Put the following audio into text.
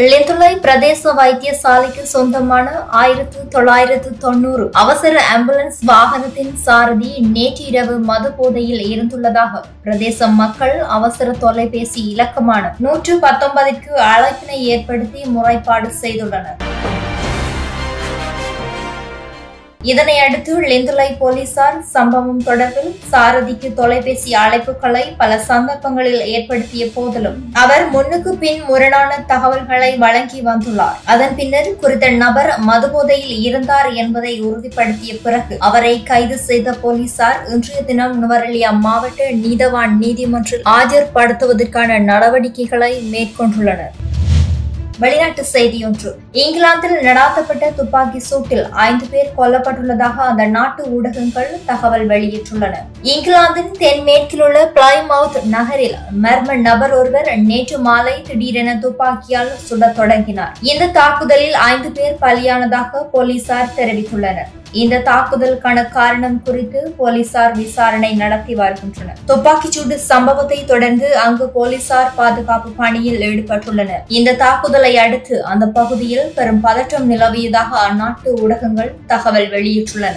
லிந்துலை பிரதேச வைத்தியசாலைக்கு சொந்தமான ஆயிரத்து தொள்ளாயிரத்து தொண்ணூறு அவசர ஆம்புலன்ஸ் வாகனத்தின் சாரதி நேற்று இரவு மது போதையில் இருந்துள்ளதாக பிரதேச மக்கள் அவசர தொலைபேசி இலக்கமான நூற்று பத்தொன்பதிற்கு அழைப்பினை ஏற்படுத்தி முறைப்பாடு செய்துள்ளனர் இதனை அடுத்து லெந்துலை போலீசார் சம்பவம் தொடர்பில் சாரதிக்கு தொலைபேசி அழைப்புகளை பல சந்தர்ப்பங்களில் ஏற்படுத்திய போதிலும் அவர் முன்னுக்கு பின் முரணான தகவல்களை வழங்கி வந்துள்ளார். அதன் பின்னர் குறித்த நபர் மதுபோதையில் இருந்தார் என்பதை உறுதிப்படுத்திய பிறகு அவரை கைது செய்த போலீசார் இன்றைய தினம் நுவரெலியா மாவட்ட நீதவான் நீதிமன்றில் ஆஜர்படுத்துவதற்கான நடவடிக்கைகளை மேற்கொண்டுள்ளனர். வெளிநாட்டு செய்தியொன்று. இங்கிலாந்தில் நடாத்தப்பட்ட துப்பாக்கி சூட்டில் ஐந்து பேர் கொல்லப்பட்டுள்ளதாக அந்த நாட்டு ஊடகங்கள் தகவல் வெளியிட்டுள்ளன. இங்கிலாந்தின் தென்மேற்கில் உள்ள பிளைமவுத் நகரில் மர்ம நபர் ஒருவர் நேற்று மாலை திடீரென துப்பாக்கியால் சுடத் தொடங்கினார். இந்த தாக்குதலில் ஐந்து பேர் பலியானதாக போலீசார் தெரிவித்துள்ளனர். இந்த தாக்குதலுக்கான காரணம் குறித்து போலீசார் விசாரணை நடத்தி வருகின்றனர். துப்பாக்கிச்சூடு சம்பவத்தை தொடர்ந்து அங்கு போலீசார் பாதுகாப்பு பணியில் ஈடுபட்டுள்ளனர். இந்த தாக்குதலை அடுத்து அந்த பகுதியில் பெரும் பதற்றம் நிலவியதாக அந்நாட்டு ஊடகங்கள் தகவல் வெளியிட்டுள்ளன.